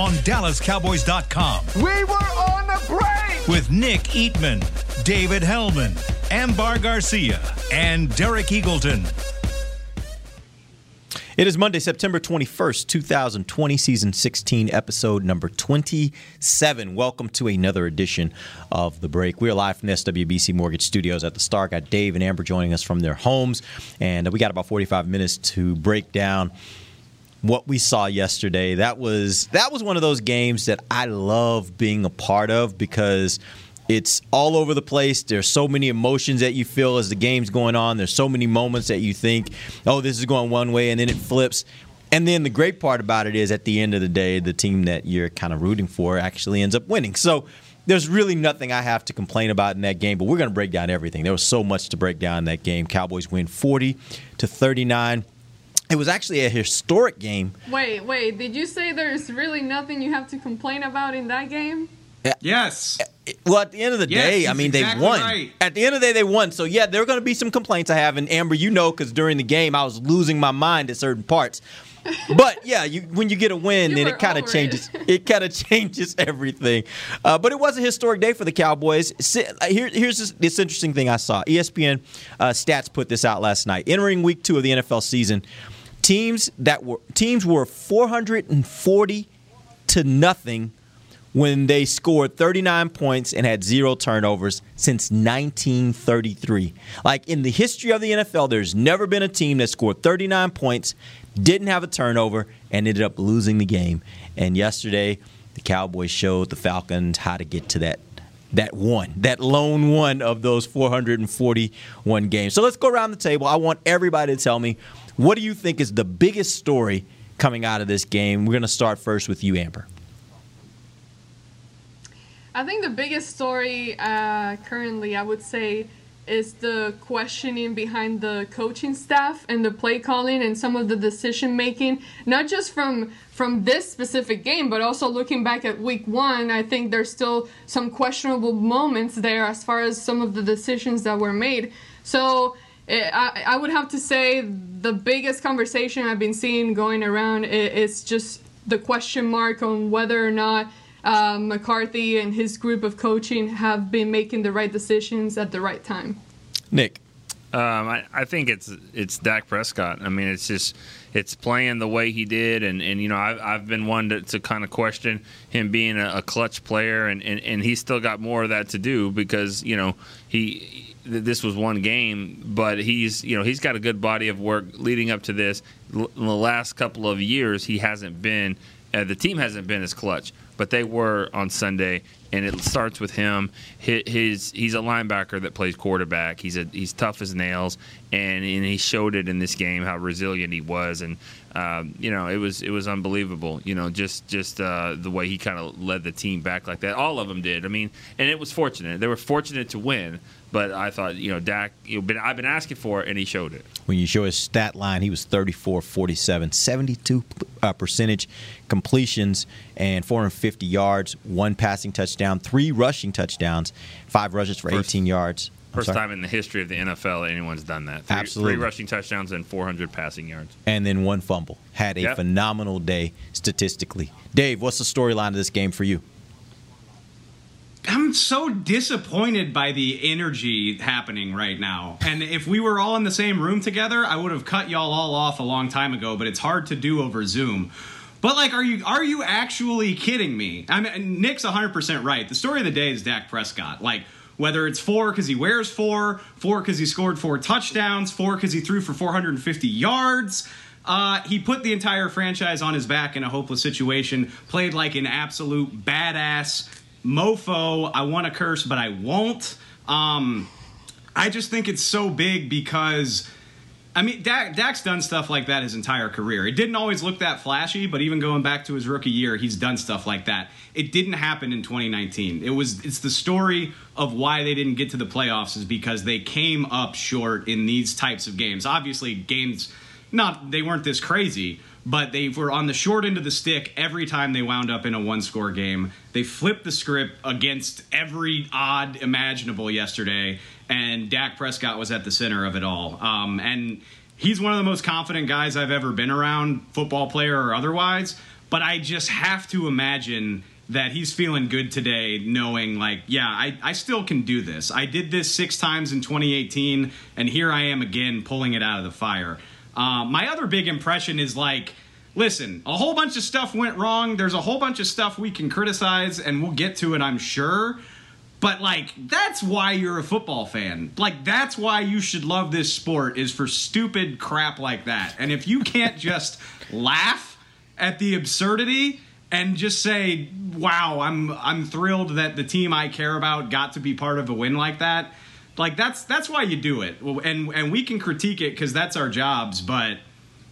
on DallasCowboys.com We were on the break. with Nick Eatman, David Helman, Ambar Garcia, and Derek Eagleton. It is Monday, September 21st, 2020, season 16, episode number 27. Welcome to another edition of The Break. We are live from the SWBC Mortgage Studios at the Star. Got Dave and Amber joining us from their homes, and we got about 45 minutes to break down what we saw yesterday. That was that was one of those games that I love being a part of because it's all over the place. There's so many emotions that you feel as the game's going on. There's so many moments that you think, "Oh, this is going one way," and then it flips. And then the great part about it is at the end of the day, the team that you're kind of rooting for actually ends up winning. So there's really nothing I have to complain about in that game, but we're going to break down everything. There was so much to break down in that game. Cowboys win 40 to 39. It was actually a historic game. Wait, wait. Did you say there's really nothing you have to complain about in that game? Yes. Well, at the end of the Yes, day, I he's mean, they won. right. At the end of the day, they won. So, yeah, there are going to be some complaints I have. And Amber, you know, because during the game, I was losing my mind at certain parts. But yeah, you, when you get a win, You then it kind of changes. it. It, kind of changes everything. Uh, but it was a historic day for the Cowboys. Uh, Here, here's this, this interesting thing I saw. ESPN uh, stats put this out last night. Entering week two of the NFL season, teams that were teams were 440 to nothing when they scored 39 points and had zero turnovers since 1933. Like in the history of the NFL, there's never been a team that scored 39 points, didn't have a turnover, and ended up losing the game. And yesterday, the Cowboys showed the Falcons how to get to that that one, that lone one of those 441 games. So let's go around the table. I want everybody to tell me what do you think is the biggest story coming out of this game. We're going to start first with you, Amber. I think the biggest story uh, currently, I would say, is the questioning behind the coaching staff and the play calling and some of the decision making, not just from from this specific game, but also looking back at week one. I think there's still some questionable moments there as far as some of the decisions that were made. So. Eh, I, I would have to say the biggest conversation I've been seeing going around is just the question mark on whether or not uh, McCarthy and his group of coaching have been making the right decisions at the right time. Nick. Um, I, I think it's it's Dak Prescott. I mean, it's just it's playing the way he did, and, and you know I've, I've been one to, to kind of question him being a, a clutch player, and, and, and he's still got more of that to do because you know he th- this was one game, but he's you know he's got a good body of work leading up to this. In the last couple of years, he hasn't been uh, the team hasn't been as clutch, but they were on Sunday, and it starts with him. His, his he's a linebacker that plays quarterback. He's a he's tough as nails, and, and he showed it in this game how resilient he was, and um, you know it was it was unbelievable. You know just just uh, the way he kind of led the team back like that. All of them did. I mean, and it was fortunate. They were fortunate to win, but I thought you know Dak. You know, I've been asking for it, and he showed it. When you show his stat line, he was 34 47, 72 uh, percentage completions, and 450 yards, one passing touchdown, three rushing touchdowns, five rushes for First- 18 yards. First time in the history of the NFL anyone's done that. Three, Absolutely. Three rushing touchdowns and 400 passing yards. And then one fumble. Had a Yep. phenomenal day statistically. Dave, what's the storyline of this game for you? I'm so disappointed by the energy happening right now. And if we were all in the same room together, I would have cut y'all all off a long time ago, but it's hard to do over Zoom. But like are you are you actually kidding me? I mean Nick's 100% right. The story of the day is Dak Prescott. Like whether it's four because he wears four, four because he scored four touchdowns, four because he threw for 450 yards. Uh, he put the entire franchise on his back in a hopeless situation, played like an absolute badass mofo. I want to curse, but I won't. Um, I just think it's so big because I mean, Dak, Dak's done stuff like that his entire career. It didn't always look that flashy, but even going back to his rookie year, he's done stuff like that. It didn't happen in 2019. It was it's the story of why they didn't get to the playoffs is because they came up short in these types of games. Obviously, games not they weren't this crazy, but they were on the short end of the stick every time they wound up in a one score game. They flipped the script against every odd imaginable yesterday, and Dak Prescott was at the center of it all. Um, and he's one of the most confident guys I've ever been around, football player or otherwise. But I just have to imagine that he's feeling good today, knowing, like, yeah, I, I still can do this. I did this six times in 2018, and here I am again pulling it out of the fire. Uh, my other big impression is like, listen, a whole bunch of stuff went wrong. There's a whole bunch of stuff we can criticize, and we'll get to it, I'm sure. But like that's why you're a football fan. Like that's why you should love this sport is for stupid crap like that. And if you can't just laugh at the absurdity and just say, "Wow, I'm I'm thrilled that the team I care about got to be part of a win like that." Like that's that's why you do it. And and we can critique it cuz that's our jobs, but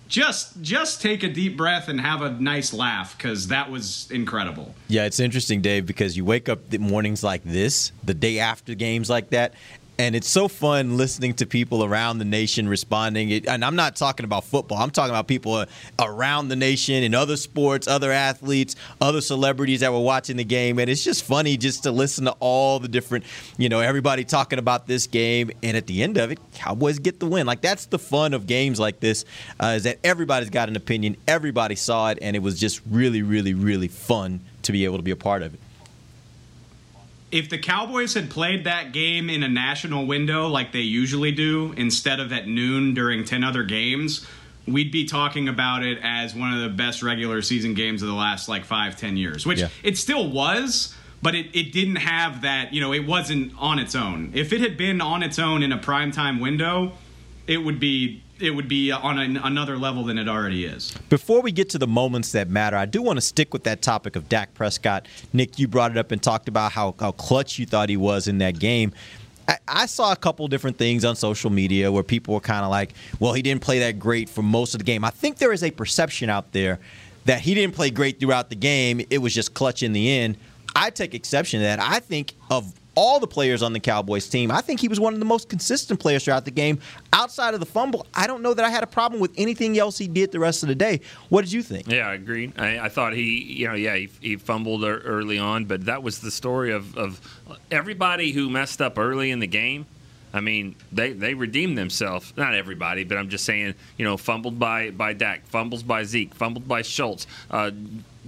just just take a deep breath and have a nice laugh because that was incredible. Yeah, it's interesting, Dave, because you wake up the mornings like this, the day after games like that, and it's so fun listening to people around the nation responding. and I'm not talking about football. I'm talking about people around the nation in other sports, other athletes, other celebrities that were watching the game. And it's just funny just to listen to all the different, you know, everybody talking about this game. And at the end of it, Cowboys get the win. Like that's the fun of games like this, uh, is that everybody's got an opinion. Everybody saw it, and it was just really, really, really fun to be able to be a part of it if the Cowboys had played that game in a national window like they usually do, instead of at noon during 10 other games, we'd be talking about it as one of the best regular season games of the last like five, ten years, which yeah. it still was. But it, it didn't have that, you know, it wasn't on its own. If it had been on its own in a primetime window, it would be it would be on an, another level than it already is. Before we get to the moments that matter, I do want to stick with that topic of Dak Prescott. Nick, you brought it up and talked about how, how clutch you thought he was in that game. I, I saw a couple different things on social media where people were kind of like, well, he didn't play that great for most of the game. I think there is a perception out there that he didn't play great throughout the game. It was just clutch in the end. I take exception to that. I think of all the players on the Cowboys team. I think he was one of the most consistent players throughout the game. Outside of the fumble, I don't know that I had a problem with anything else he did the rest of the day. What did you think? Yeah, I agreed. I, I thought he, you know, yeah, he, he, fumbled early on, but that was the story of, of everybody who messed up early in the game. I mean, they, they redeemed themselves. Not everybody, but I'm just saying, you know, fumbled by, by Dak, fumbles by Zeke, fumbled by Schultz. Uh,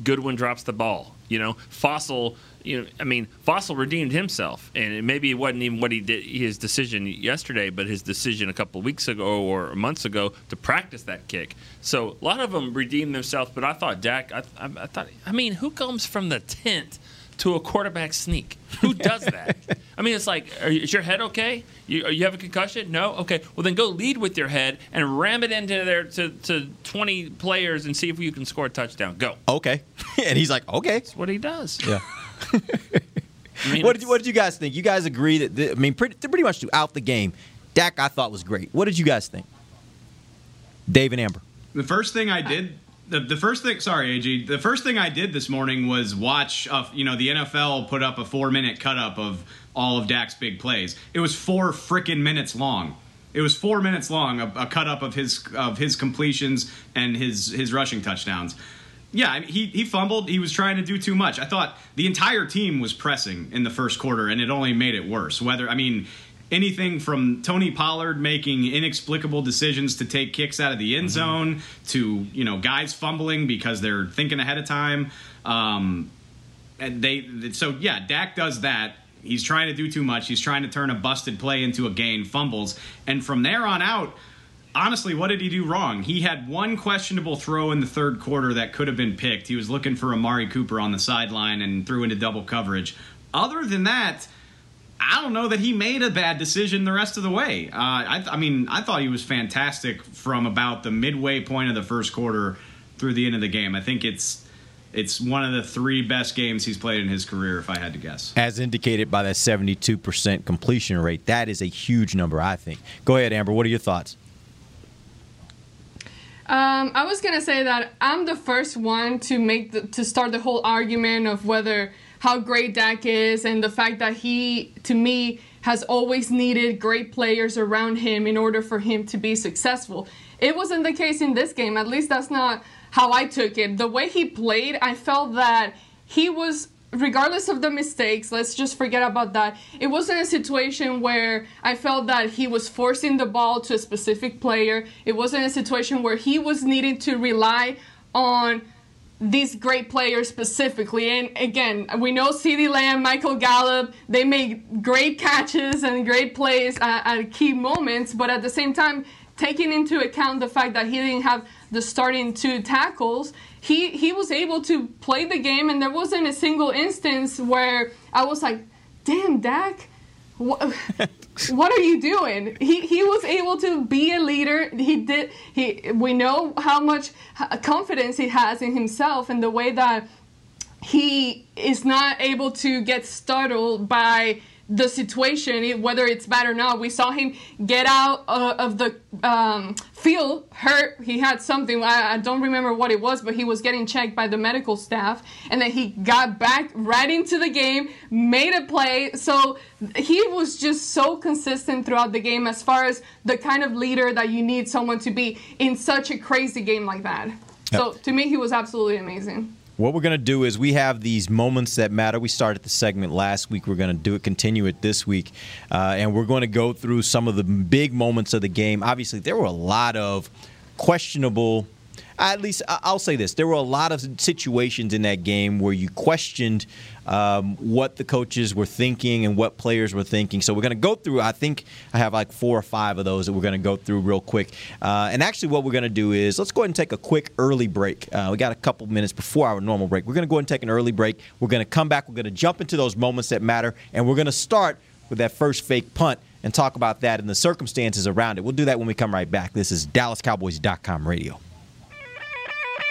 Goodwin drops the ball. You know, Fassel. you know, I mean, Fassel redeemed himself, and maybe it wasn't even what he did his decision yesterday, but his decision a couple weeks ago or months ago to practice that kick. So a lot of them redeemed themselves, but I thought Dak, I, I, I thought, I mean, who comes from the tent to a quarterback sneak? Who does that? I mean, it's like, you, is your head okay? You, you have a concussion? No? Okay. Well, then go lead with your head and ram it into there to, to 20 players and see if you can score a touchdown. Go. Okay. and he's like, okay. That's what he does. Yeah. I mean, what, did you, what did you guys think? You guys agree that the, I mean, pretty, pretty much throughout the game, Dak I thought was great. What did you guys think? Dave and Amber. The first thing I did, the, the first thing, sorry, AG, the first thing I did this morning was watch. Uh, you know, the NFL put up a four minute cut up of all of Dak's big plays. It was four freaking minutes long. It was four minutes long, a, a cut up of his of his completions and his his rushing touchdowns. Yeah, he, he fumbled. He was trying to do too much. I thought the entire team was pressing in the first quarter, and it only made it worse. Whether, I mean, anything from Tony Pollard making inexplicable decisions to take kicks out of the end mm-hmm. zone to, you know, guys fumbling because they're thinking ahead of time. Um, and they, so yeah, Dak does that. He's trying to do too much. He's trying to turn a busted play into a gain, fumbles. And from there on out, honestly, what did he do wrong? He had one questionable throw in the third quarter that could have been picked. He was looking for Amari Cooper on the sideline and threw into double coverage. Other than that, I don't know that he made a bad decision the rest of the way. Uh, I, I, mean, I thought he was fantastic from about the midway point of the first quarter through the end of the game. I think it's it's one of the three best games he's played in his career, if I had to guess. As indicated by that 72% completion rate, that is a huge number, I think. Go ahead, Amber. What are your thoughts? Um, I was gonna say that I'm the first one to make the, to start the whole argument of whether how great Dak is and the fact that he, to me, has always needed great players around him in order for him to be successful. It wasn't the case in this game. At least that's not how I took it. The way he played, I felt that he was regardless of the mistakes, let's just forget about that. It wasn't a situation where I felt that he was forcing the ball to a specific player. It wasn't a situation where he was needing to rely on these great players specifically. And again, we know CeeDee Lamb, Michael Gallup, they make great catches and great plays at, at key moments, but at the same time, taking into account the fact that he didn't have the starting two tackles, he he was able to play the game, and there wasn't a single instance where I was like, "Damn, Dak." What, what are you doing? He he was able to be a leader. He did. He we know how much confidence he has in himself and the way that he is not able to get startled by the situation, whether it's bad or not. We saw him get out uh, of the um, field hurt. He had something, I, I, don't remember what it was, but he was getting checked by the medical staff. And then he got back right into the game, made a play. So he was just so consistent throughout the game as far as the kind of leader that you need someone to be in such a crazy game like that. Yep. So to me, he was absolutely amazing. What we're going to do is we have these moments that matter. We started the segment last week. We're going to do it, continue it this week, uh, and we're going to go through some of the big moments of the game. Obviously, there were a lot of questionable at least I'll say this: there were a lot of situations in that game where you questioned um, what the coaches were thinking and what players were thinking. So we're going to go through. I think I have like four or five of those that we're going to go through real quick. Uh, and actually, what we're going to do is let's go ahead and take a quick early break. Uh, we got a couple minutes before our normal break. We're going to go ahead and take an early break. We're going to come back. We're going to jump into those moments that matter, and we're going to start with that first fake punt and talk about that and the circumstances around it. We'll do that when we come right back. This is DallasCowboys.com radio.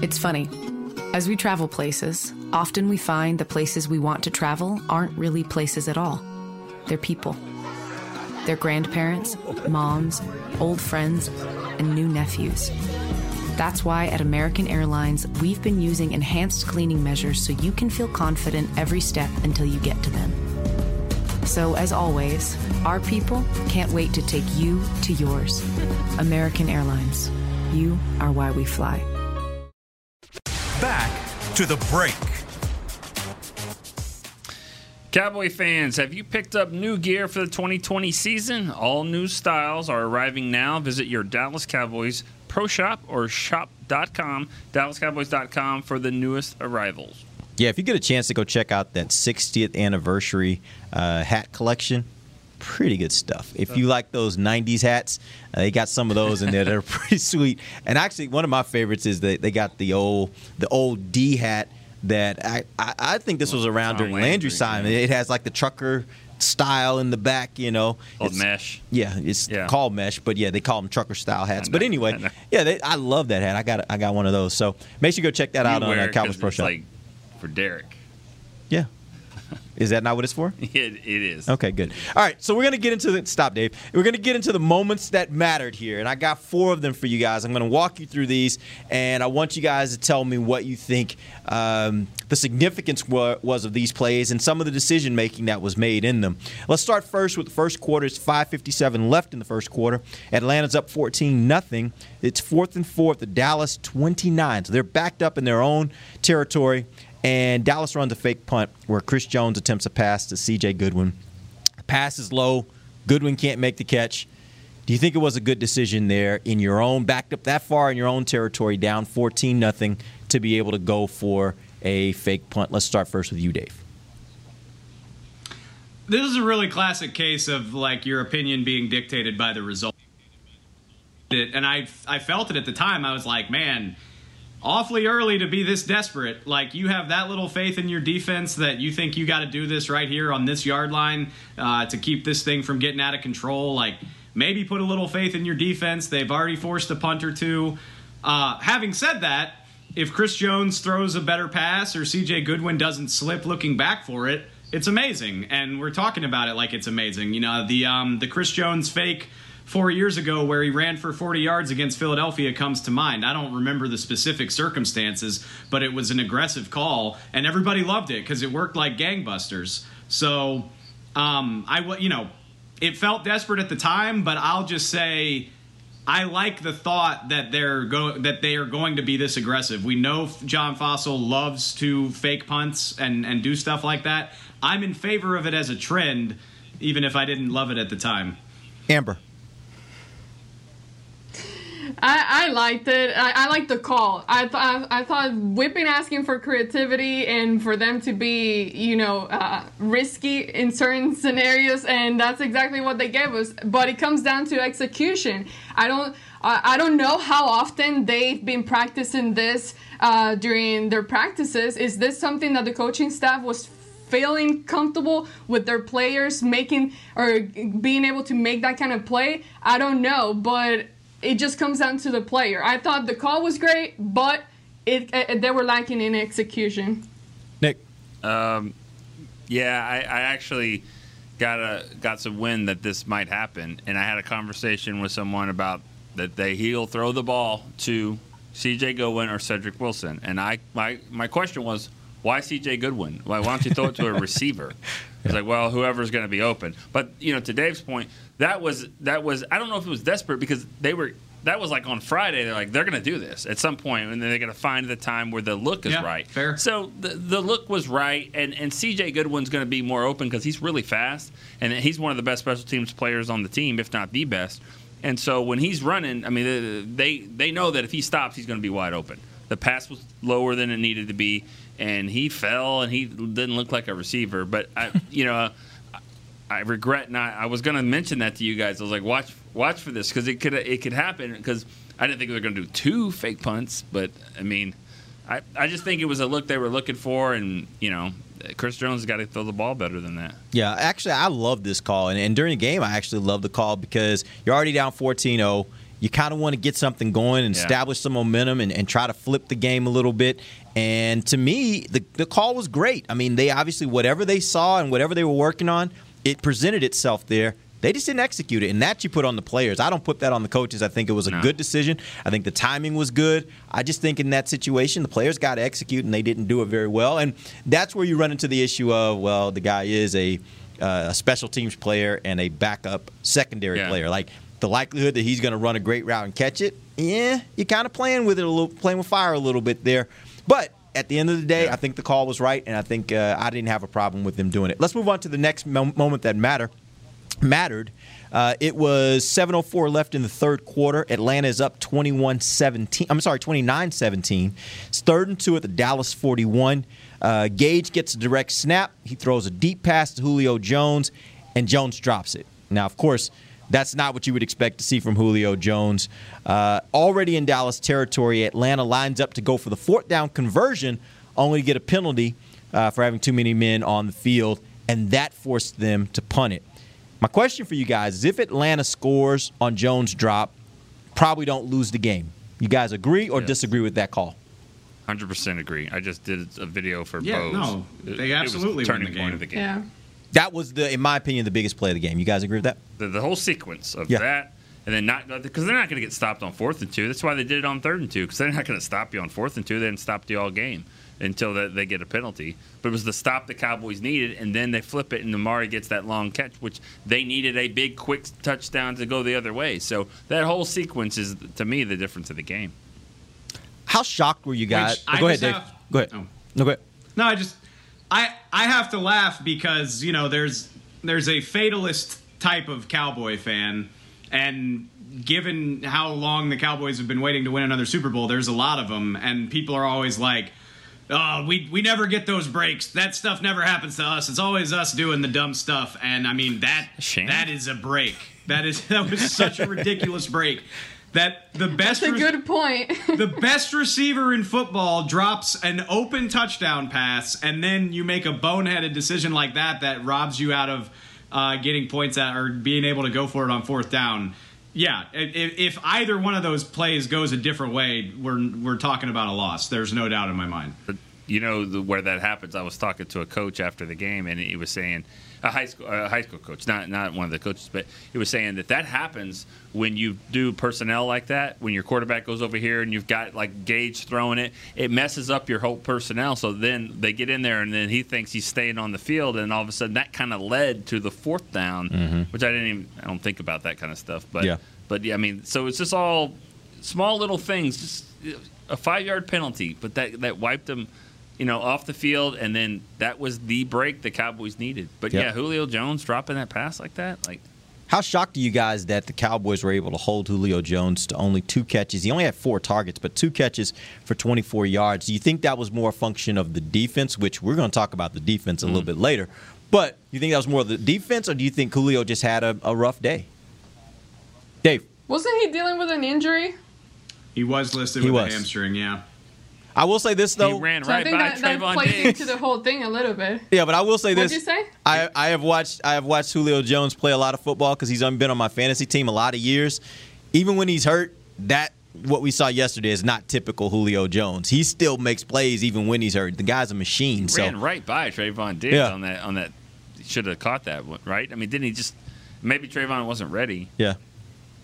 It's funny. As we travel places, often we find the places we want to travel aren't really places at all. They're people. They're grandparents, moms, old friends, and new nephews. That's why at American Airlines, we've been using enhanced cleaning measures so you can feel confident every step until you get to them. So, as always, our people can't wait to take you to yours. American Airlines, you are why we fly. Back to the break. Cowboy fans, have you picked up new gear for the 2020 season? All new styles are arriving now. Visit your Dallas Cowboys Pro Shop or shop.com, dallascowboys.com for the newest arrivals. Yeah, if you get a chance to go check out that 60th anniversary uh, hat collection, pretty good stuff. If you like those 90s hats, uh, they got some of those in there that are pretty sweet. And actually, one of my favorites is that they got the old the old D hat that I, I, I think this was around during Landry's time. It has like the trucker style in the back, you know. Called It's- mesh. Yeah, it's Yeah. called mesh, but yeah, they call them trucker style hats. But know, I anyway, yeah, they, I love that hat. I got I got one of those. So make sure you go check that out on uh, Cowboys Pro Shop. like for Derek. yeah. Is that not what it's for? It, it is. Okay, good. All right, so we're gonna get into the stop, Dave. We're gonna get into the moments that mattered here, and I got four of them for you guys. I'm gonna walk you through these, and I want you guys to tell me what you think um, the significance wa- was of these plays and some of the decision making that was made in them. Let's start first with the first quarter. It's 5:57 left in the first quarter. Atlanta's up 14 nothing. It's fourth and four at the Dallas 29, so they're backed up in their own territory. And Dallas runs a fake punt where Chris Jones attempts a pass to C.J. Goodwin. Pass is low. Goodwin can't make the catch. Do you think it was a good decision there in your own backed up that far in your own territory, down 14 nothing, to be able to go for a fake punt? Let's start first with you, Dave. This is a really classic case of like your opinion being dictated by the result. And I I felt it at the time. I was like, man, awfully early to be this desperate. Like you have that little faith in your defense that you think you got to do this right here on this yard line uh, to keep this thing from getting out of control. Like maybe put a little faith in your defense. They've already forced a punt or two. Uh, having said that, if Chris Jones throws a better pass or CJ Goodwin doesn't slip looking back for it, it's amazing. And we're talking about it like it's amazing. You know, the um, the Chris Jones fake four years ago where he ran for 40 yards against Philadelphia comes to mind. I don't remember the specific circumstances, but it was an aggressive call, and everybody loved it because it worked like gangbusters. So, um, I wa- you know, it felt desperate at the time, but I'll just say. I like the thought that they're go that they are going to be this aggressive. We know John Fassel loves to fake punts and and do stuff like that. I'm in favor of it as a trend, even if I didn't love it at the time. Amber. I, I liked it. I, I liked the call. I thought I thought Whipping asking for creativity and for them to be, you know, uh, risky in certain scenarios, and that's exactly what they gave us. But it comes down to execution. I don't. I I don't know how often they've been practicing this uh, during their practices. Is this something that the coaching staff was feeling comfortable with their players making or being able to make that kind of play? I don't know, but it just comes down to the player. I thought the call was great, but it, it they were lacking in execution. Nick. Um, yeah, I, I actually got a got some wind that this might happen, and I had a conversation with someone about that they he'll throw the ball to C.J. Goodwin or Cedric Wilson, and I my my question was why C.J. Goodwin? Why, why don't you throw it to a receiver? It's like, well, whoever's going to be open. But you know, to Dave's point, that was that was I don't know if it was desperate because they were that was like on Friday. They're like they're going to do this at some point, and then they're going to find the time where the look is Yeah, right. fair. So the the look was right, and and C.J. Goodwin's going to be more open because he's really fast, and he's one of the best special teams players on the team, if not the best. And so when he's running, I mean, they they know that if he stops, he's going to be wide open. The pass was lower than it needed to be, and he fell, and he didn't look like a receiver. But I, you know, I regret not. I was going to mention that to you guys. I was like, watch watch for this because it could it could happen because I didn't think they were going to do two fake punts, but I mean, I I just think it was a look they were looking for, and you know, Chris Jones has got to throw the ball better than that. Yeah, actually, I love this call. And, and during the game, I actually love the call because you're already down 14 0. You kind of want to get something going and Yeah. establish some momentum and, and try to flip the game a little bit. And to me, the, the call was great. I mean, they obviously, whatever they saw and whatever they were working on, it presented itself there. They just didn't execute it, and that you put on the players. I don't put that on the coaches. I think it was a No. good decision. I think the timing was good. I just think in that situation, the players got to execute, and they didn't do it very well. And that's where you run into the issue of, well, the guy is a, uh, a special teams player and a backup secondary Yeah. player. Like the likelihood that he's going to run a great route and catch it, yeah, you're kind of playing with it a little, playing with fire a little bit there. But at the end of the day, I think the call was right, and I think uh, I didn't have a problem with them doing it. Let's move on to the next mo- moment that matter mattered. Uh, it was 7:04 left in the third quarter. Atlanta is up 21-17. I'm sorry, 29-17. It's third and two at the Dallas 41. Uh, Gage gets a direct snap. He throws a deep pass to Julio Jones, and Jones drops it. Now, of course, that's not what you would expect to see from Julio Jones. Uh, already in Dallas territory, Atlanta lines up to go for the fourth down conversion, only to get a penalty uh, for having too many men on the field. and that forced them to punt it. My question for you guys is if Atlanta scores on Jones' drop, probably don't lose the game. You guys agree or Yes. disagree with that call? Hundred percent agree. I just did a video for Yeah, Bose. no, It- they it was absolutely win turning the point of the game. Yeah. That was the, in my opinion, the biggest play of the game. You guys agree with that? The, the whole sequence of Yeah. that, and then not because they're not going to get stopped on fourth and two. That's why they did it on third and two because they're not going to stop you on fourth and two. They didn't stop you all game until that they get a penalty. But it was the stop the Cowboys needed, and then they flip it, and Amari gets that long catch, which they needed a big, quick touchdown to go the other way. So that whole sequence is, to me, the difference of the game. How shocked were you guys? Which I go ahead, just Dave. Go ahead. Oh. No, go ahead. No, I just I I have to laugh because you know there's there's a fatalist type of cowboy fan, and given how long the Cowboys have been waiting to win another Super Bowl, there's a lot of them, and people are always like. Oh, we we never get those breaks. That stuff never happens to us. It's always us doing the dumb stuff. And I mean that that is a break. That is that was such a ridiculous break. That the best That's a re- good point. the best receiver in football drops an open touchdown pass, and then you make a boneheaded decision like that that robs you out of uh, getting points at or being able to go for it on fourth down. Yeah, if, if either one of those plays goes a different way, we're we're talking about a loss. There's no doubt in my mind. You know the, where that happens. I was talking to a coach after the game, and he was saying a high school a high school coach, not not one of the coaches, but he was saying that that happens when you do personnel like that. When your quarterback goes over here and you've got like Gage throwing it, it messes up your whole personnel. So then they get in there, and then he thinks he's staying on the field, and all of a sudden that kind of led to the fourth down, Mhm. which I didn't even I don't think about that kind of stuff. But Yeah. but yeah, I mean, so it's just all small little things, just a five yard penalty, but that that wiped them, you know, off the field, and then that was the break the Cowboys needed. But Yep. yeah, Julio Jones dropping that pass like that, like How shocked are you guys that the Cowboys were able to hold Julio Jones to only two catches? He only had four targets, but two catches for 24 yards. Do you think that was more a function of the defense, which we're going to talk about the defense a little mm. bit later? But you think that was more of the defense, or do you think Julio just had a, a rough day? Dave, Wasn't he dealing with an injury? He was listed He with was. a hamstring. Yeah. I will say this though. he ran So I think by that, that plays Diggs. into the whole thing a little bit. Yeah, but I will say this. What'd you say? I, I have watched I have watched Julio Jones play a lot of football because he's been on my fantasy team a lot of years. Even when he's hurt, that what we saw yesterday is not typical Julio Jones. He still makes plays even when he's hurt. The guy's a machine. So ran right by Trevon Diggs Yeah. on that on that. Should have caught that one, right? I mean, didn't he just? Maybe Trevon wasn't ready. yeah,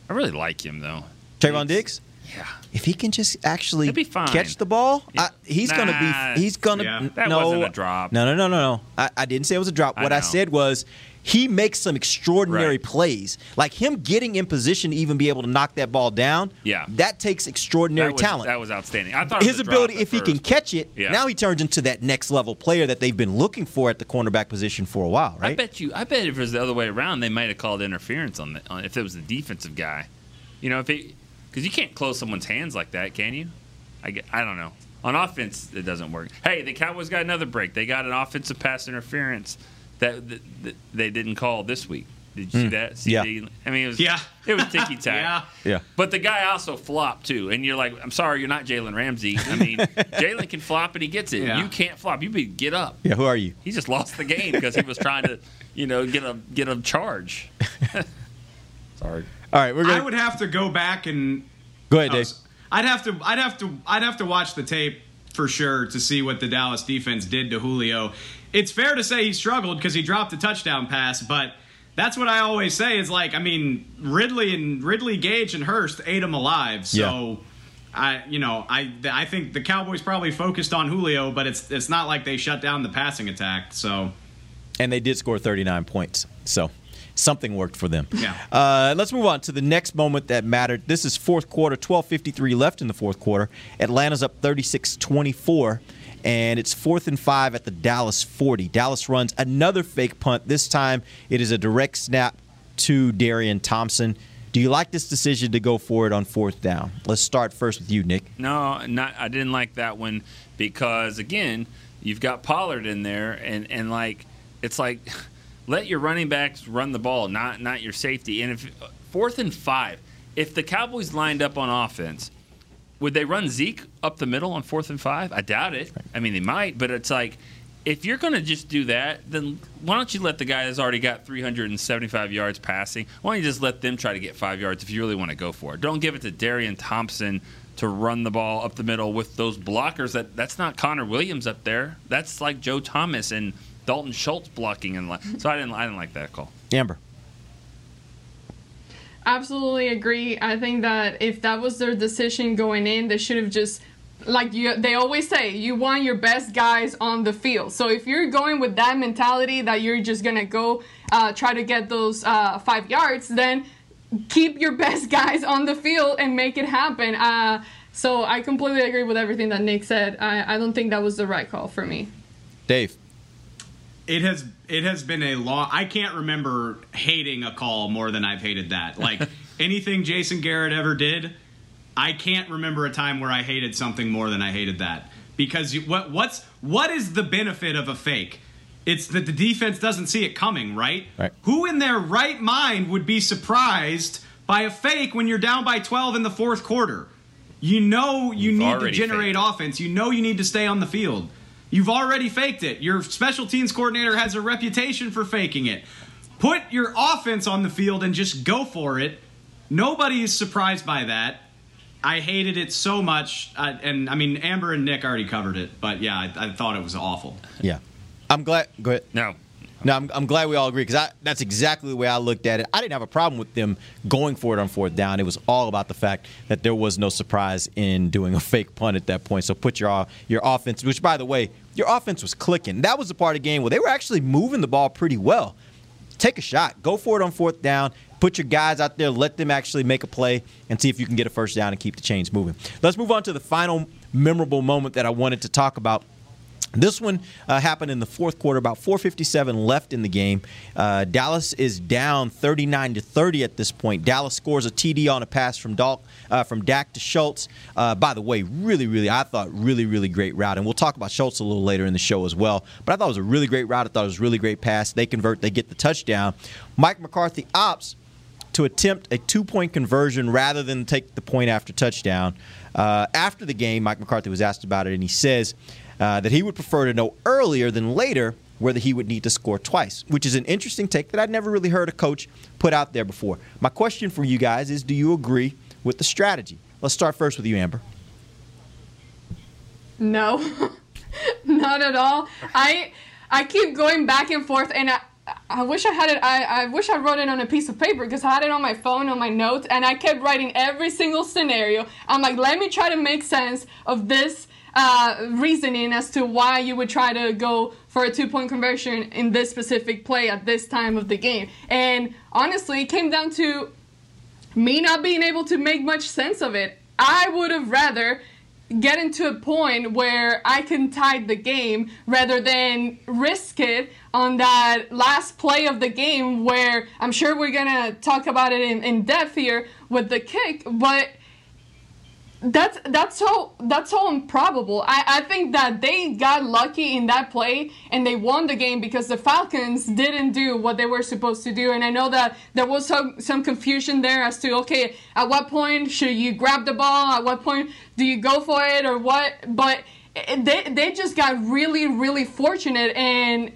I really like him though. Trevon Diggs. Yeah. If he can just actually catch the ball, I, he's Nah. gonna be. He's gonna. Yeah. That no, wasn't a drop. No, no, no, no, no. I, I didn't say it was a drop. I What I, said was he makes some extraordinary Right. plays, like him getting in position to even be able to knock that ball down. Yeah. that takes extraordinary that was, talent. That was outstanding. I thought his ability, if he can catch it, Yeah. now he turns into that next level player that they've been looking for at the cornerback position for a while, Right? I bet you. I bet if it was the other way around, they might have called interference on the on, if it was the defensive guy. You know, if it because you can't close someone's hands like that, can you? I get, I don't know. On offense, it doesn't work. Hey, the Cowboys got another break. They got an offensive pass interference that, that, that they didn't call this week. Did you see Hmm. that? Yeah. I mean, it was Yeah. it was ticky tack. Yeah. yeah. But the guy also flopped too, and you're like, I'm sorry, you're not Jalen Ramsey. I mean, Jalen can flop and he gets it. Yeah. You can't flop. You be get up. Yeah, who are you? He just lost the game because he was trying to, you know, get a get a charge. Sorry. All right, we're I gonna would have to go back and go ahead, Oh, Dave. I'd have to I'd have to I'd have to watch the tape for sure to see what the Dallas defense did to Julio. It's fair to say he struggled because he dropped a touchdown pass, but that's what I always say is like I mean Ridley and Ridley Gage and Hurst ate him alive. So I you know I I think the Cowboys probably focused on Julio, but it's it's not like they shut down the passing attack. So and they did score 39 points. So something worked for them. Yeah. Uh, let's move on to the next moment that mattered. This is fourth quarter, 12:53 left in the fourth quarter. Atlanta's up 36-24, and it's fourth and five at the Dallas 40. Dallas runs another fake punt. This time, it is a direct snap to Darian Thompson. Do you like this decision to go for it on fourth down? Let's start first with you, Nick. No, not. I didn't like that one because again, you've got Pollard in there, and and like it's like let your running backs run the ball, not not your safety. And if fourth and five, if the Cowboys lined up on offense, would they run Zeke up the middle on fourth and five? I doubt it. I mean, they might, but it's like if you're going to just do that, then why don't you let the guy that's already got 375 yards passing? Why don't you just let them try to get five yards if you really want to go for it? Don't give it to Darian Thompson to run the ball up the middle with those blockers. That that's not Connor Williams up there. That's like Joe Thomas and Dalton Schultz blocking and so I didn't I didn't like that call. Amber. Absolutely agree. I think that if that was their decision going in, they should have just like you they always say you want your best guys on the field so if you're going with that mentality that you're just gonna go uh, try to get those uh, five yards then keep your best guys on the field and make it happen uh, so i completely agree with everything that nick said I, I don't think that was the right call for me dave it has it has been a long i can't remember hating a call more than i've hated that like anything jason garrett ever did I can't remember a time where I hated something more than I hated that. Because you, what what's what is the benefit of a fake? It's that the defense doesn't see it coming, right? Right. Who in their right mind would be surprised by a fake when you're down by 12 in the fourth quarter? You know you You've need to generate offense. You know you need to stay on the field. You've already faked it. Your special teams coordinator has a reputation for faking it. Put your offense on the field and just go for it. Nobody is surprised by that. I hated it so much, uh, and I mean Amber and Nick already covered it, but yeah, I, I thought it was awful. Yeah, I'm glad. Go ahead. No, no, I'm, I'm glad we all agree because that's exactly the way I looked at it. I didn't have a problem with them going for it on fourth down. It was all about the fact that there was no surprise in doing a fake punt at that point. So put your your offense, which by the way, your offense was clicking. That was the part of the game where they were actually moving the ball pretty well. Take a shot, go for it on fourth down. Put your guys out there, let them actually make a play, and see if you can get a first down and keep the chains moving. Let's move on to the final memorable moment that I wanted to talk about. This one uh, happened in the fourth quarter, about 4:57 left in the game. Uh, Dallas is down 39 to 30 at this point. Dallas scores a TD on a pass from Dalk, uh, from Dak to Schultz. Uh, by the way, really, really, I thought really, really great route, and we'll talk about Schultz a little later in the show as well. But I thought it was a really great route. I thought it was a really great pass. They convert, they get the touchdown. Mike McCarthy opts to attempt a two-point conversion rather than take the point after touchdown. Uh, after the game, Mike McCarthy was asked about it, and he says uh, that he would prefer to know earlier than later whether he would need to score twice, which is an interesting take that I'd never really heard a coach put out there before. My question for you guys is do you agree with the strategy? Let's start first with you, Amber. No, not at all. I I keep going back and forth, and I, I wish I had it. I, I wish I wrote it on a piece of paper because I had it on my phone on my notes, and I kept writing every single scenario. I'm like, let me try to make sense of this uh, reasoning as to why you would try to go for a two point conversion in this specific play at this time of the game. And honestly, it came down to me not being able to make much sense of it. I would have rather get into a point where I can tie the game rather than risk it on that last play of the game where I'm sure we're gonna talk about it in, in depth here with the kick, but that's that's so that's so improbable. I, I think that they got lucky in that play and they won the game because the Falcons didn't do what they were supposed to do. And I know that there was some some confusion there as to okay, at what point should you grab the ball? At what point do you go for it or what? But they they just got really really fortunate and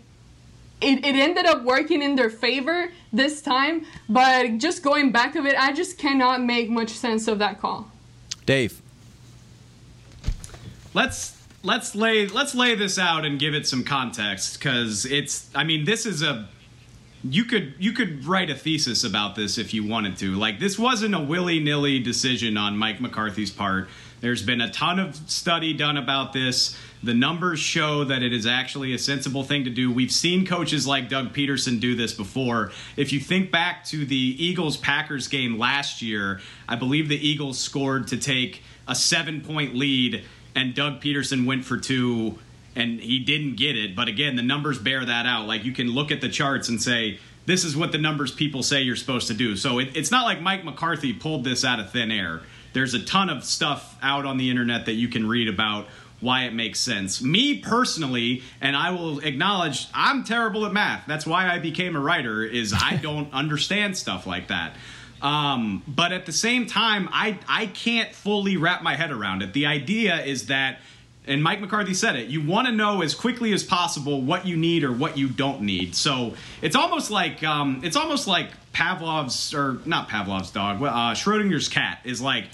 it, it ended up working in their favor this time. But just going back of it, I just cannot make much sense of that call. Dave. Let's let's lay let's lay this out and give it some context because it's I mean this is a you could you could write a thesis about this if you wanted to. Like this wasn't a willy nilly decision on Mike McCarthy's part. There's been a ton of study done about this. The numbers show that it is actually a sensible thing to do. We've seen coaches like Doug Pederson do this before. If you think back to the Eagles Packers game last year, I believe the Eagles scored to take a seven point lead, and Doug Pederson went for two, and he didn't get it. But again, the numbers bear that out. Like you can look at the charts and say, this is what the numbers people say you're supposed to do. So it, it's not like Mike McCarthy pulled this out of thin air. There's a ton of stuff out on the internet that you can read about why it makes sense. Me personally, and I will acknowledge I'm terrible at math. That's why I became a writer is I don't understand stuff like that. Um, but at the same time, I I can't fully wrap my head around it. The idea is that And Mike McCarthy said it. You want to know as quickly as possible what you need or what you don't need. So it's almost like um, it's almost like Pavlov's or not Pavlov's dog. Uh, Schrodinger's cat is like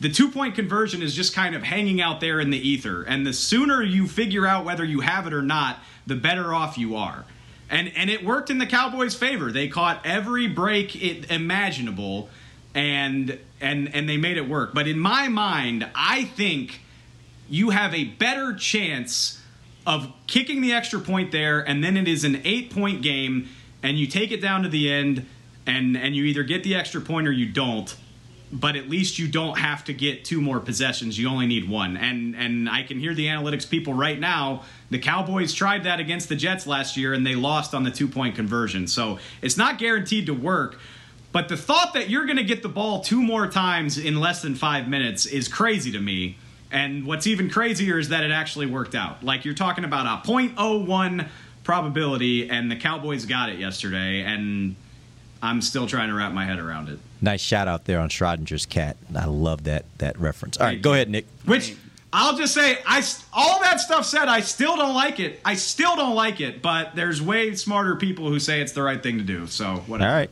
the two point conversion is just kind of hanging out there in the ether. And the sooner you figure out whether you have it or not, the better off you are. And and it worked in the Cowboys' favor. They caught every break it, imaginable, and and and they made it work. But in my mind, I think you have a better chance of kicking the extra point there, and then it is an eight point game, and you take it down to the end, and and you either get the extra point or you don't but at least you don't have to get two more possessions. You only need one. And and I can hear the analytics people right now. The Cowboys tried that against the Jets last year and they lost on the two-point conversion. So it's not guaranteed to work. But the thought that you're going to get the ball two more times in less than 5 minutes is crazy to me. And what's even crazier is that it actually worked out. Like you're talking about a 0.01 probability and the Cowboys got it yesterday and I'm still trying to wrap my head around it. Nice shout out there on Schrodinger's cat. I love that that reference. All right, go ahead, Nick. Which I'll just say, I all that stuff said, I still don't like it. I still don't like it, but there's way smarter people who say it's the right thing to do. So whatever. All right,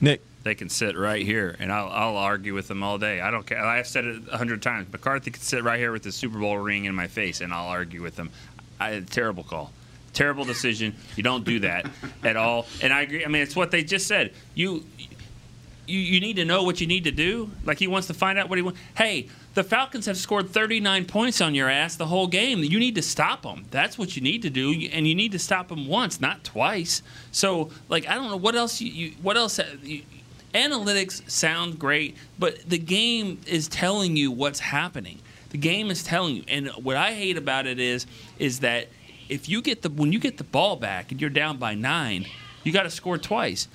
Nick. They can sit right here, and I'll, I'll argue with them all day. I don't care. I've said it a hundred times. McCarthy could sit right here with the Super Bowl ring in my face, and I'll argue with them. I, terrible call terrible decision. You don't do that at all. And I agree. I mean, it's what they just said. You, you, you need to know what you need to do. Like he wants to find out what he wants. Hey, the Falcons have scored 39 points on your ass the whole game. You need to stop them. That's what you need to do, and you need to stop them once, not twice. So, like, I don't know what else you, you what else. Uh, you, analytics sound great, but the game is telling you what's happening. The game is telling you, and what I hate about it is, is that if you get the when you get the ball back and you're down by nine, you got to score twice.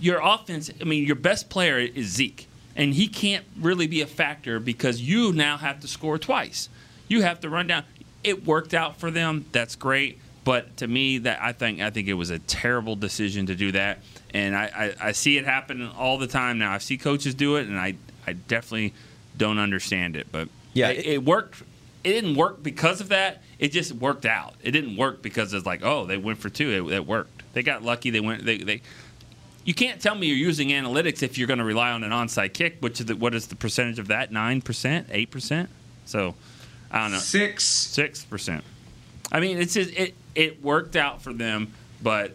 Your offense, I mean, your best player is Zeke, and he can't really be a factor because you now have to score twice. You have to run down. It worked out for them. That's great. But to me, that I think I think it was a terrible decision to do that, and I, I, I see it happen all the time now. I see coaches do it, and I I definitely don't understand it. But yeah, it, it worked. It didn't work because of that it just worked out. It didn't work because it's like, oh, they went for two. It, it worked. They got lucky. They went. They, they. You can't tell me you're using analytics if you're going to rely on an onside kick. Which is the, what is the percentage of that? Nine percent, eight percent. So, I don't know. Six. Six percent. I mean, it's just, it it worked out for them, but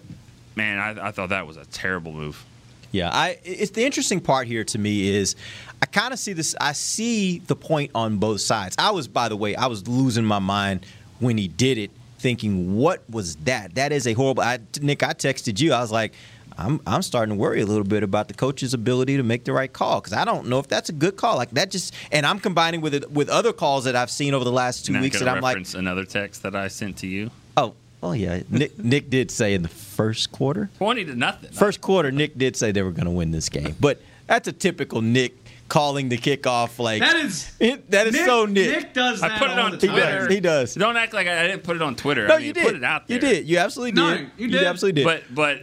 man, I, I thought that was a terrible move. Yeah, I. It's the interesting part here to me is I kind of see this. I see the point on both sides. I was, by the way, I was losing my mind when he did it, thinking, "What was that? That is a horrible." I, Nick, I texted you. I was like, "I'm I'm starting to worry a little bit about the coach's ability to make the right call because I don't know if that's a good call. Like that just, and I'm combining with it with other calls that I've seen over the last two Not weeks, gonna I'm like, another text that I sent to you. "Oh, well, yeah." Nick Nick did say in the first quarter, twenty to nothing. First quarter, Nick did say they were going to win this game, but that's a typical Nick calling the kickoff like that is it, that is Nick, so Nick. Nick does that I put it on the Twitter. time. He does. Don't act like I, I didn't put it on Twitter. No, I mean, you did. Put it out there. You did. You absolutely No, did. you did. absolutely did. But but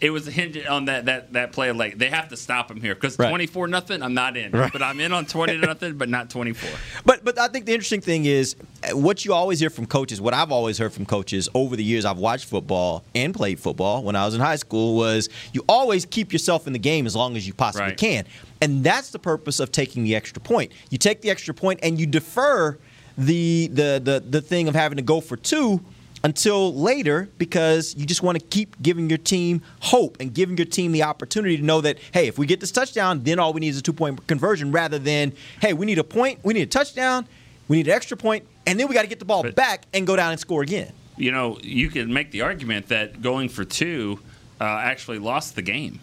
it was hinged on that that that play. Like they have to stop him here because Right. twenty four nothing. I'm not in, Right. but I'm in on twenty nothing, but not twenty four. But but I think the interesting thing is uh, what you always hear from coaches. What I've always heard from coaches over the years I've watched football and played football when I was in high school was you always keep yourself in the game as long as you possibly Right. can, and that's the purpose of taking the extra point. You take the extra point and you defer the the the the thing of having to go for two until later because you just want to keep giving your team hope and giving your team the opportunity to know that hey if we get this touchdown then all we need is a two point conversion rather than hey we need a point we need a touchdown we need an extra point and then we got to get the ball back and go down and score again You know, you can make the argument that going for two uh, actually lost the game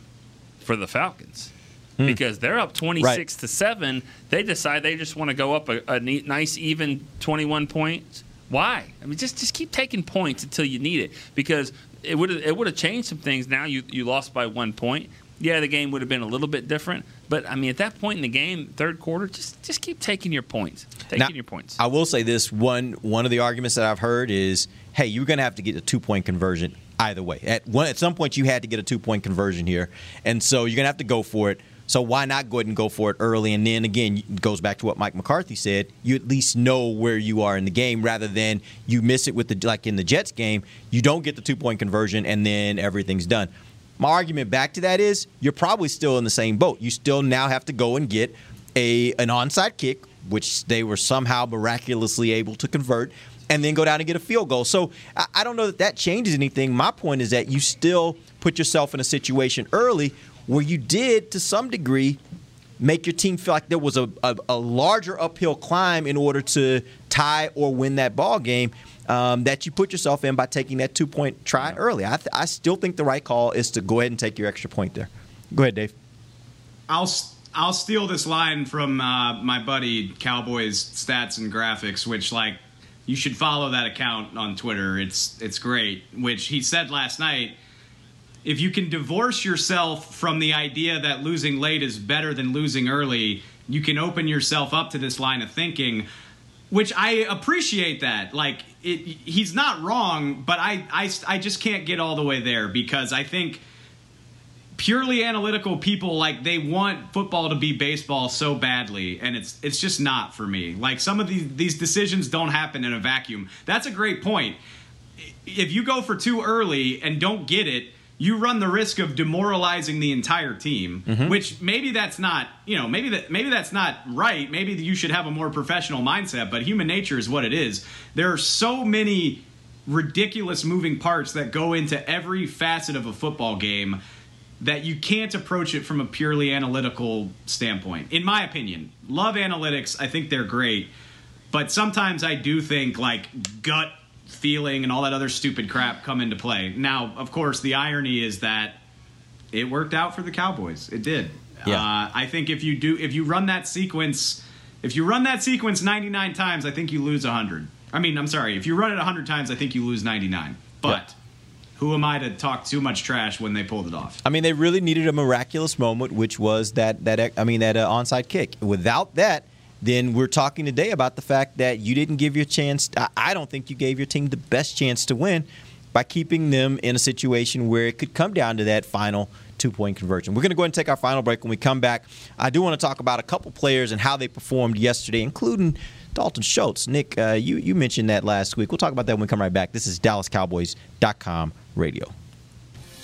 for the Falcons. Hmm. Because they're up 26 to 7. They decide they just want to go up a, a neat, nice, even 21 points. Why? I mean, just just keep taking points until you need it. Because it would it would have changed some things. Now you, you lost by one point. Yeah, the game would have been a little bit different. But I mean, at that point in the game, third quarter, just just keep taking your points. Taking Now, your points. I will say this one one of the arguments that I've heard is, hey, you're going to have to get a two point conversion either way. At one at some point, you had to get a two point conversion here, and so you're going to have to go for it. So why not go ahead and go for it early? And then again, it goes back to what Mike McCarthy said. You at least know where you are in the game, rather than you miss it with the like in the Jets game. You don't get the two point conversion, and then everything's done. My argument back to that is you're probably still in the same boat. You still now have to go and get a an onside kick, which they were somehow miraculously able to convert, and then go down and get a field goal. So I, I don't know that that changes anything. My point is that you still put yourself in a situation early where you did, to some degree, make your team feel like there was a, a, a larger uphill climb in order to tie or win that ball game. Um, that you put yourself in by taking that two point try early. I, th- I still think the right call is to go ahead and take your extra point there. Go ahead, Dave. I'll I'll steal this line from uh, my buddy Cowboys Stats and Graphics, which like you should follow that account on Twitter. It's it's great. Which he said last night. If you can divorce yourself from the idea that losing late is better than losing early, you can open yourself up to this line of thinking, which I appreciate that. Like it, he's not wrong, but I, I I just can't get all the way there because I think purely analytical people like they want football to be baseball so badly and it's it's just not for me. Like some of these these decisions don't happen in a vacuum. That's a great point. If you go for too early and don't get it you run the risk of demoralizing the entire team Mm-hmm. which maybe that's not you know maybe that maybe that's not right maybe you should have a more professional mindset but human nature is what it is there are so many ridiculous moving parts that go into every facet of a football game that you can't approach it from a purely analytical standpoint. In my opinion, love analytics. I think they're great, but sometimes I do think like gut feeling and all that other stupid crap come into play. Now, of course, the irony is that it worked out for the Cowboys. It did. Yeah. Uh, I think if you do, if you run that sequence, if you run that sequence 99 times, I think you lose 100. I mean, I'm sorry. If you run it 100 times, I think you lose 99. But who am I to talk too much trash when they pulled it off? I mean, they really needed a miraculous moment, which was that that I mean that uh, onside kick. Without that, then we're talking today about the fact that you didn't give your chance. I- don't think you gave your team the best chance to win by keeping them in a situation where it could come down to that final two point conversion. We're going to go ahead and take our final break. When we come back, I do want to talk about a couple players and how they performed yesterday, including Dalton Schultz. Nick, uh, you you mentioned that last week. We'll talk about that when we come right back. This is DallasCowboys.com radio.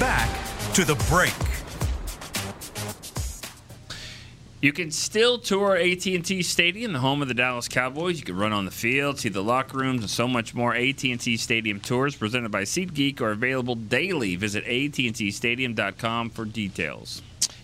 Back to the break. You can still tour AT&T Stadium, the home of the Dallas Cowboys. You can run on the field, see the locker rooms, and so much more. AT&T Stadium tours presented by SeatGeek are available daily. Visit AT&TStadium.com for details.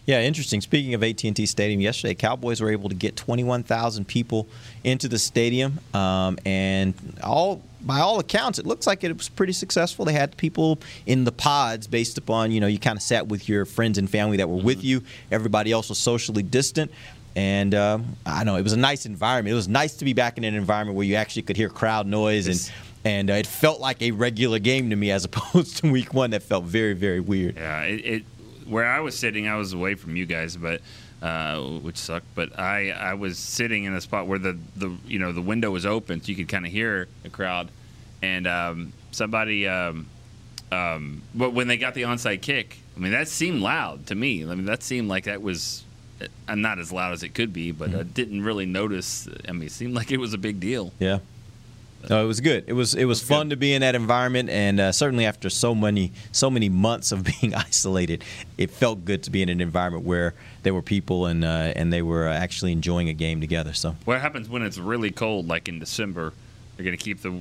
Yeah, interesting. Speaking of AT&T Stadium, yesterday Cowboys were able to get 21,000 people into the stadium, um, and all by all accounts, it looks like it was pretty successful. They had people in the pods based upon you know you kind of sat with your friends and family that were with you. Everybody else was socially distant. And um, I know it was a nice environment. It was nice to be back in an environment where you actually could hear crowd noise and and uh, it felt like a regular game to me as opposed to week one that felt very very weird. Yeah, it, it where I was sitting, I was away from you guys, but uh, which sucked. But I I was sitting in a spot where the the you know the window was open, so you could kind of hear the crowd, and um, somebody. Um, um, but when they got the onside kick, I mean that seemed loud to me. I mean that seemed like that was. I'm not as loud as it could be, but I didn't really notice. I mean, it seemed like it was a big deal. Yeah. No, it was good. It was it was fun to be in that environment, and uh, certainly after so many so many months of being isolated, it felt good to be in an environment where there were people and uh, and they were actually enjoying a game together. So What happens when it's really cold, like in December? They're going to keep the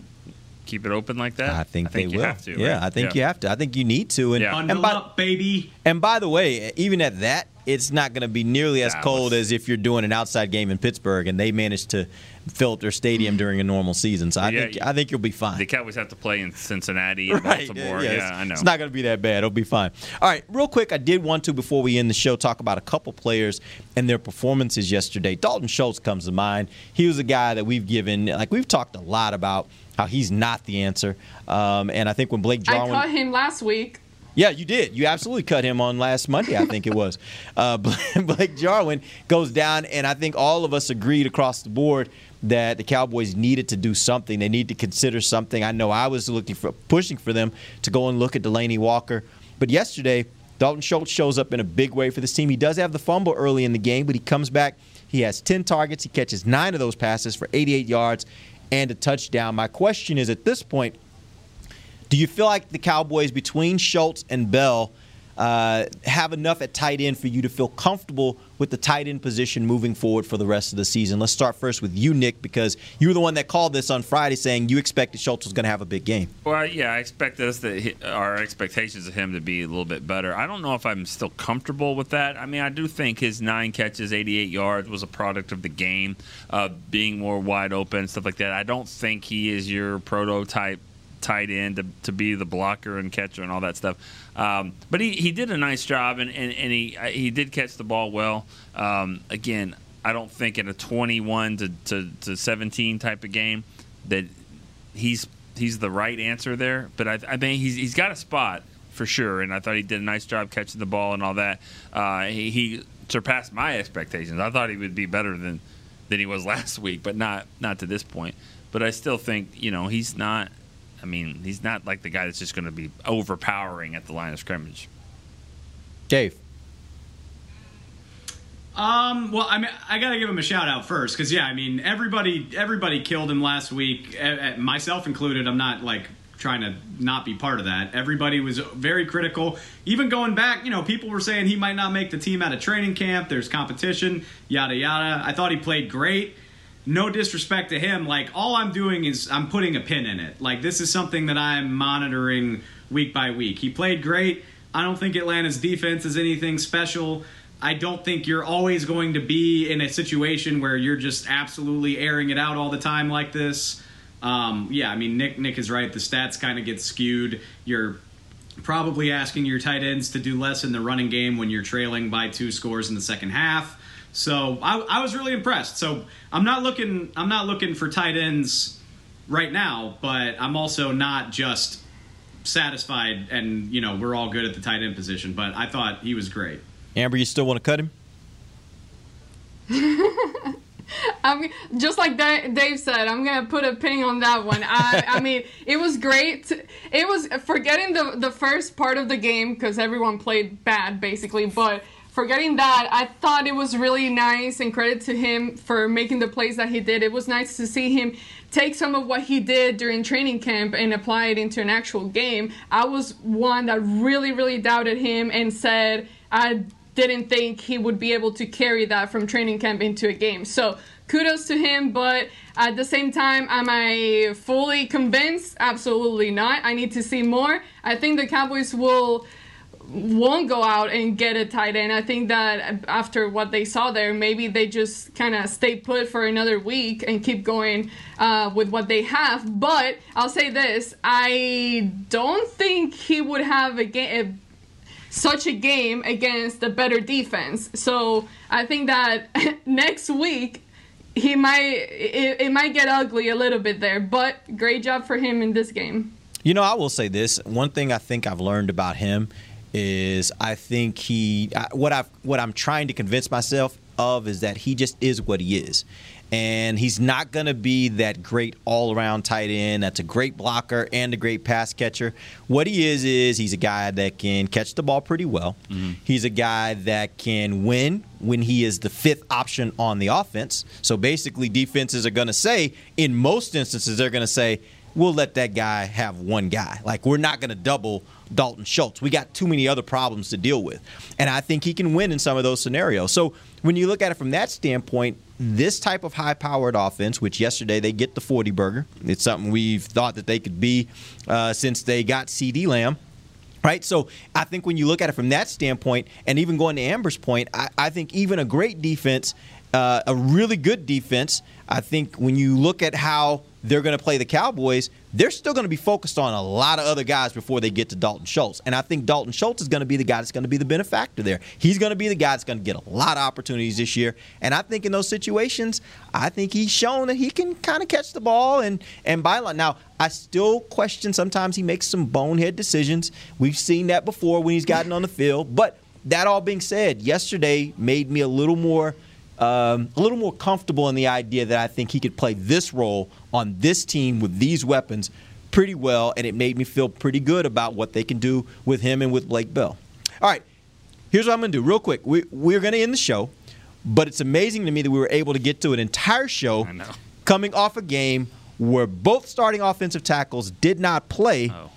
keep it open like that. I think, they you will. have to. Yeah, right? I think you have to. I think you need to. And, Yeah. and Bundle by, up, baby. And by the way, even at that, it's not going to be nearly as Nah, cold as if you're doing an outside game in Pittsburgh and they managed to fill their stadium during a normal season. So I Yeah, think I think you'll be fine. The Cowboys have to play in Cincinnati and Right, Baltimore. yeah, Yeah, it's, I know. It's not going to be that bad. It'll be fine. All right, real quick, I did want to before we end the show talk about a couple players and their performances yesterday. Dalton Schultz comes to mind. He was a guy that we've given like we've talked a lot about how he's not the answer. Um, and I think when Blake Jarwin, I caught him last week. yeah, you did. You absolutely cut him on last Monday, I think it was. Uh, Blake Jarwin goes down, and I think all of us agreed across the board that the Cowboys needed to do something. They need to consider something. I know I was looking for pushing for them to go and look at Delanie Walker, but yesterday Dalton Schultz shows up in a big way for this team. He does have the fumble early in the game, but he comes back. He has 10 targets. He catches nine of those passes for 88 yards and a touchdown. My question is at this point, do you feel like the Cowboys, between Schultz and Bell, uh, have enough at tight end for you to feel comfortable with the tight end position moving forward for the rest of the season? Let's start first with you, Nick, because you were the one that called this on Friday saying you expected Schultz was going to have a big game. Well, yeah, I expect us to hit our expectations of him to be a little bit better. I don't know if I'm still comfortable with that. I mean, I do think his nine catches, 88 yards was a product of the game, uh, being more wide open, stuff like that. I don't think he is your prototype tight end to, to be the blocker and catcher and all that stuff. Um, but he, he did a nice job and, and, and he he did catch the ball well. Um, again, I don't think in a 21 to, to, to 17 type of game that he's he's the right answer there. But I, I mean he's he's got a spot for sure, and I thought he did a nice job catching the ball and all that. Uh, he, he surpassed my expectations. I thought he would be better than than he was last week, but not not to this point. But I still think you know he's not. I mean, he's not like the guy that's just going to be overpowering at the line of scrimmage. Dave. Um, well, I mean, I gotta give him a shout out first because yeah, I mean, everybody everybody killed him last week, myself included. I'm not like trying to not be part of that. Everybody was very critical. Even going back, you know, people were saying he might not make the team out of training camp. There's competition, yada yada. I thought he played great. No disrespect to him. Like all I'm doing is I'm putting a pin in it. Like this is something that I'm monitoring week by week. He played great. I don't think Atlanta's defense is anything special. I don't think you're always going to be in a situation where you're just absolutely airing it out all the time like this. Um, yeah, I mean Nick Nick is right. The stats kind of get skewed. You're probably asking your tight ends to do less in the running game when you're trailing by two scores in the second half. So I, I was really impressed. So I'm not looking I'm not looking for tight ends right now, but I'm also not just satisfied and you know we're all good at the tight end position. But I thought he was great. Amber, you still want to cut him? I mean, just like Dave said, I'm gonna put a pin on that one. I, I mean, it was great. It was forgetting the the first part of the game because everyone played bad basically, but forgetting that, I thought it was really nice and credit to him for making the plays that he did. It was nice to see him take some of what he did during training camp and apply it into an actual game. I was one that really, really doubted him and said I didn't think he would be able to carry that from training camp into a game. So kudos to him, but at the same time, am I fully convinced? Absolutely not. I need to see more. I think the Cowboys will won't go out and get a tight end. I think that after what they saw there, maybe they just kind of stay put for another week and keep going uh, with what they have. But I'll say this: I don't think he would have a game. Such a game against a better defense. So I think that next week he might it, it might get ugly a little bit there. But great job for him in this game. You know, I will say this. One thing I think I've learned about him is I think he what I what I'm trying to convince myself of is that he just is what he is. And he's not going to be that great all-around tight end that's a great blocker and a great pass catcher. What he is is he's a guy that can catch the ball pretty well. Mm-hmm. He's a guy that can win when he is the fifth option on the offense. So basically defenses are going to say in most instances they're going to say we'll let that guy have one guy. Like we're not going to double Dalton Schultz. We got too many other problems to deal with. And I think he can win in some of those scenarios. So when you look at it from that standpoint, this type of high powered offense, which yesterday they get the 40 burger, it's something we've thought that they could be uh, since they got CeeDee Lamb. Right, so I think when you look at it from that standpoint, and even going to Amber's point, I, I think even a great defense, uh, a really good defense, I think when you look at how they're going to play the Cowboys, they're still going to be focused on a lot of other guys before they get to Dalton Schultz. And I think Dalton Schultz is going to be the guy that's going to be the benefactor there. He's going to be the guy that's going to get a lot of opportunities this year. And I think in those situations, I think he's shown that he can kind of catch the ball and and byline. Now, I still question sometimes he makes some bonehead decisions. We've seen that before when he's gotten on the field. But that all being said, yesterday made me a little more – um, a little more comfortable in the idea that I think he could play this role on this team with these weapons pretty well, and it made me feel pretty good about what they can do with him and with Blake Bell. All right, here's what I'm going to do real quick. We, we're going to end the show, but it's amazing to me that we were able to get to an entire show coming off a game where both starting offensive tackles did not play, oh.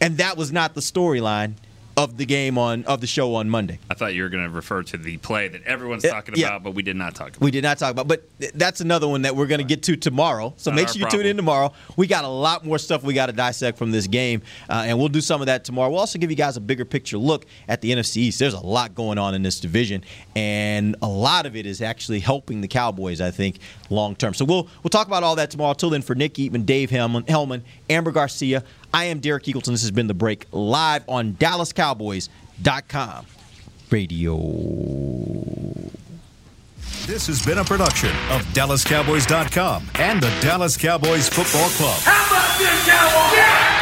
and that was not the storyline of the game on of the show on Monday. I thought you were going to refer to the play that everyone's talking yeah. about, but we did not talk about. We did not talk about, but that's another one that we're going to get to tomorrow. So not make sure you problem. tune in tomorrow. We got a lot more stuff we got to dissect from this game, uh, and we'll do some of that tomorrow. We'll also give you guys a bigger picture look at the NFC East. There's a lot going on in this division, and a lot of it is actually helping the Cowboys. I think long term. So we'll we'll talk about all that tomorrow. Till then, for Nick Eatman, Dave Helman Amber Garcia. I am Derek Eagleton. This has been The Break live on DallasCowboys.com radio. This has been a production of DallasCowboys.com and the Dallas Cowboys Football Club. How about this, Cowboys? Yeah!